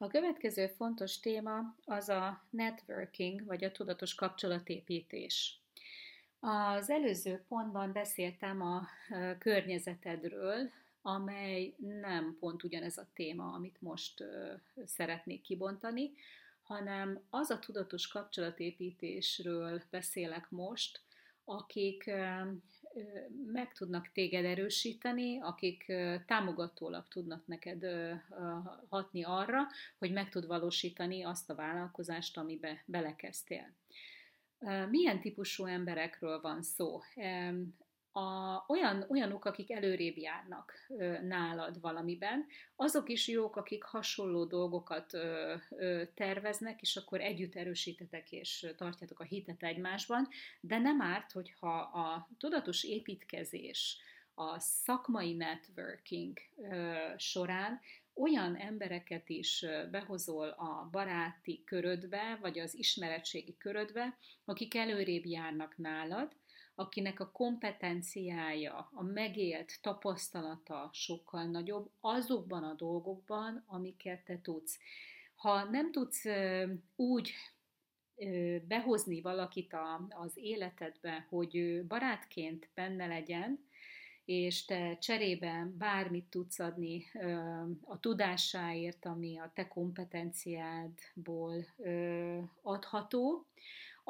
A következő fontos téma az a networking, vagy a tudatos kapcsolatépítés. Az előző pontban beszéltem a környezetedről, amely nem pont ugyanez a téma, amit most szeretnék kibontani, hanem az a tudatos kapcsolatépítésről beszélek most, akik meg tudnak téged erősíteni, akik támogatólag tudnak neked hatni arra, hogy meg tud valósítani azt a vállalkozást, amibe belekezdtél. Milyen típusú emberekről van szó? A, olyan, olyanok, akik előrébb járnak ö, nálad valamiben, azok is jók, akik hasonló dolgokat ö, ö, terveznek, és akkor együtt erősítetek és tartjátok a hitet egymásban, de nem árt, hogyha a tudatos építkezés, a szakmai networking ö, során olyan embereket is behozol a baráti körödbe, vagy az ismeretségi körödbe, akik előrébb járnak nálad, akinek a kompetenciája, a megélt tapasztalata sokkal nagyobb azokban a dolgokban, amiket te tudsz. Ha nem tudsz úgy behozni valakit az életedbe, hogy barátként benne legyen, és te cserében bármit tudsz adni a tudásáért, ami a te kompetenciádból adható,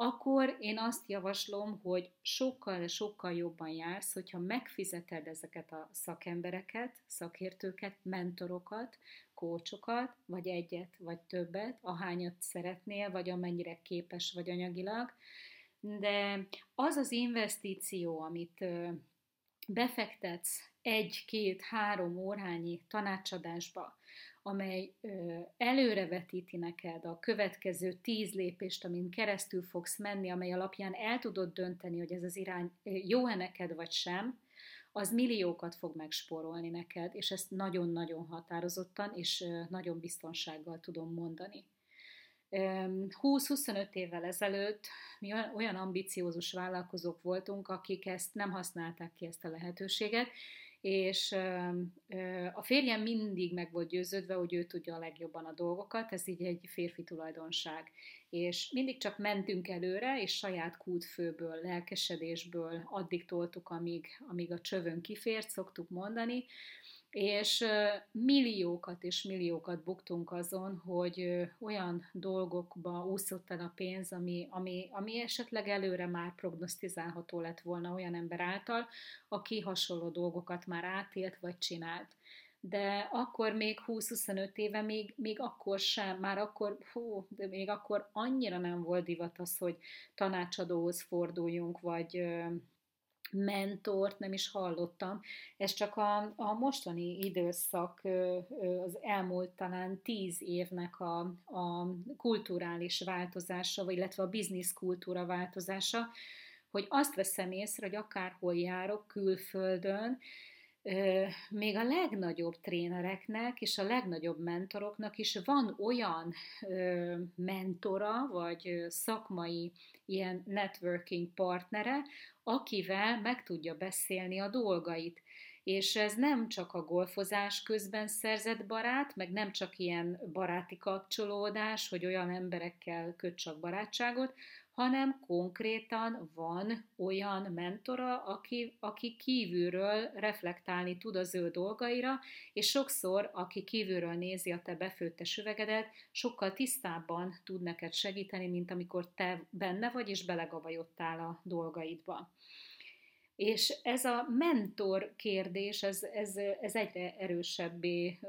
akkor én azt javaslom, hogy sokkal-sokkal jobban jársz, hogyha megfizeted ezeket a szakembereket, szakértőket, mentorokat, kócsokat, vagy egyet, vagy többet, ahányat szeretnél, vagy amennyire képes vagy anyagilag, de az az investíció, amit befektetsz egy-két-három órányi tanácsadásba, amely előrevetíti neked a következő tíz lépést, amin keresztül fogsz menni, amely alapján el tudod dönteni, hogy ez az irány jó-e neked vagy sem, az milliókat fog megspórolni neked, és ezt nagyon-nagyon határozottan és nagyon biztonsággal tudom mondani. 20-25 évvel ezelőtt mi olyan ambiciózus vállalkozók voltunk, akik ezt nem használták ki ezt a lehetőséget, és a férjem mindig meg volt győződve, hogy ő tudja a legjobban a dolgokat, ez így egy férfi tulajdonság. És mindig csak mentünk előre, és saját kútfőből, lelkesedésből addig toltuk, amíg, amíg a csövön kifért, szoktuk mondani, és milliókat és milliókat buktunk azon, hogy olyan dolgokba úszott el a pénz, ami, ami, ami esetleg előre már prognosztizálható lett volna olyan ember által, aki hasonló dolgokat már átélt vagy csinált. De akkor még 20-25 éve, még, még akkor sem, már akkor, hú, de még akkor annyira nem volt divat az, hogy tanácsadóhoz forduljunk, vagy mentort nem is hallottam. Ez csak a, a mostani időszak, az elmúlt talán tíz évnek a, a kulturális változása, vagy illetve a biznisz kultúra változása, hogy azt veszem észre, hogy akárhol járok külföldön, még a legnagyobb trénereknek és a legnagyobb mentoroknak is van olyan mentora, vagy szakmai ilyen networking partnere, akivel meg tudja beszélni a dolgait. És ez nem csak a golfozás közben szerzett barát, meg nem csak ilyen baráti kapcsolódás, hogy olyan emberekkel köt csak barátságot, hanem konkrétan van olyan mentora, aki, aki kívülről reflektálni tud az ő dolgaira, és sokszor, aki kívülről nézi a te befőttes üvegedet, sokkal tisztábban tud neked segíteni, mint amikor te benne vagy, és belegabajodtál a dolgaidba. És ez a mentor kérdés, ez, ez, ez egyre erősebbé,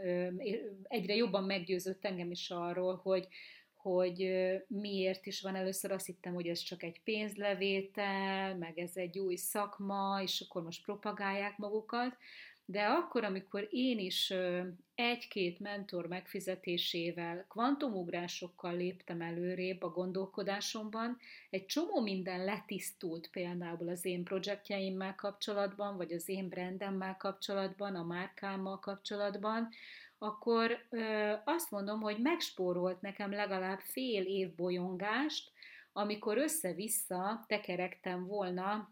egyre jobban meggyőzött engem is arról, hogy, hogy miért is van először, azt hittem, hogy ez csak egy pénzlevétel, meg ez egy új szakma, és akkor most propagálják magukat, de akkor, amikor én is egy-két mentor megfizetésével, kvantumugrásokkal léptem előrébb a gondolkodásomban, egy csomó minden letisztult például az én projektjeimmel kapcsolatban, vagy az én brandemmel kapcsolatban, a márkámmal kapcsolatban, akkor ö, azt mondom, hogy megspórolt nekem legalább fél év bolyongást, amikor össze-vissza tekerektem volna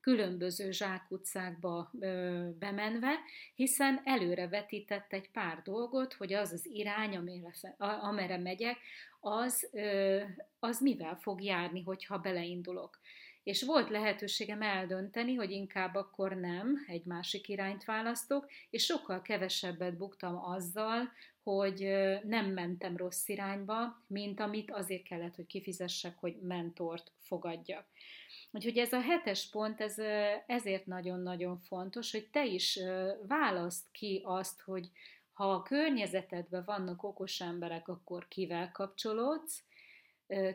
különböző zsákutcákba ö, bemenve, hiszen előre vetített egy pár dolgot, hogy az az irány, amire, amire megyek, az, ö, az mivel fog járni, hogyha beleindulok. És volt lehetőségem eldönteni, hogy inkább akkor nem, egy másik irányt választok, és sokkal kevesebbet buktam azzal, hogy nem mentem rossz irányba, mint amit azért kellett, hogy kifizessek, hogy mentort fogadjak. Úgyhogy ez a hetes pont, ez ezért nagyon-nagyon fontos, hogy te is választ ki azt, hogy ha a környezetedben vannak okos emberek, akkor kivel kapcsolódsz,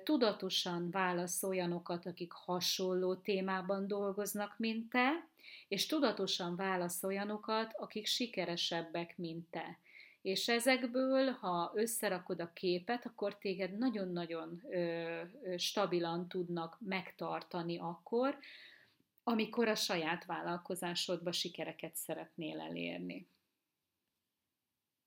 tudatosan válasz olyanokat, akik hasonló témában dolgoznak, mint te, és tudatosan válasz olyanokat, akik sikeresebbek, mint te. És ezekből, ha összerakod a képet, akkor téged nagyon-nagyon stabilan tudnak megtartani akkor, amikor a saját vállalkozásodba sikereket szeretnél elérni.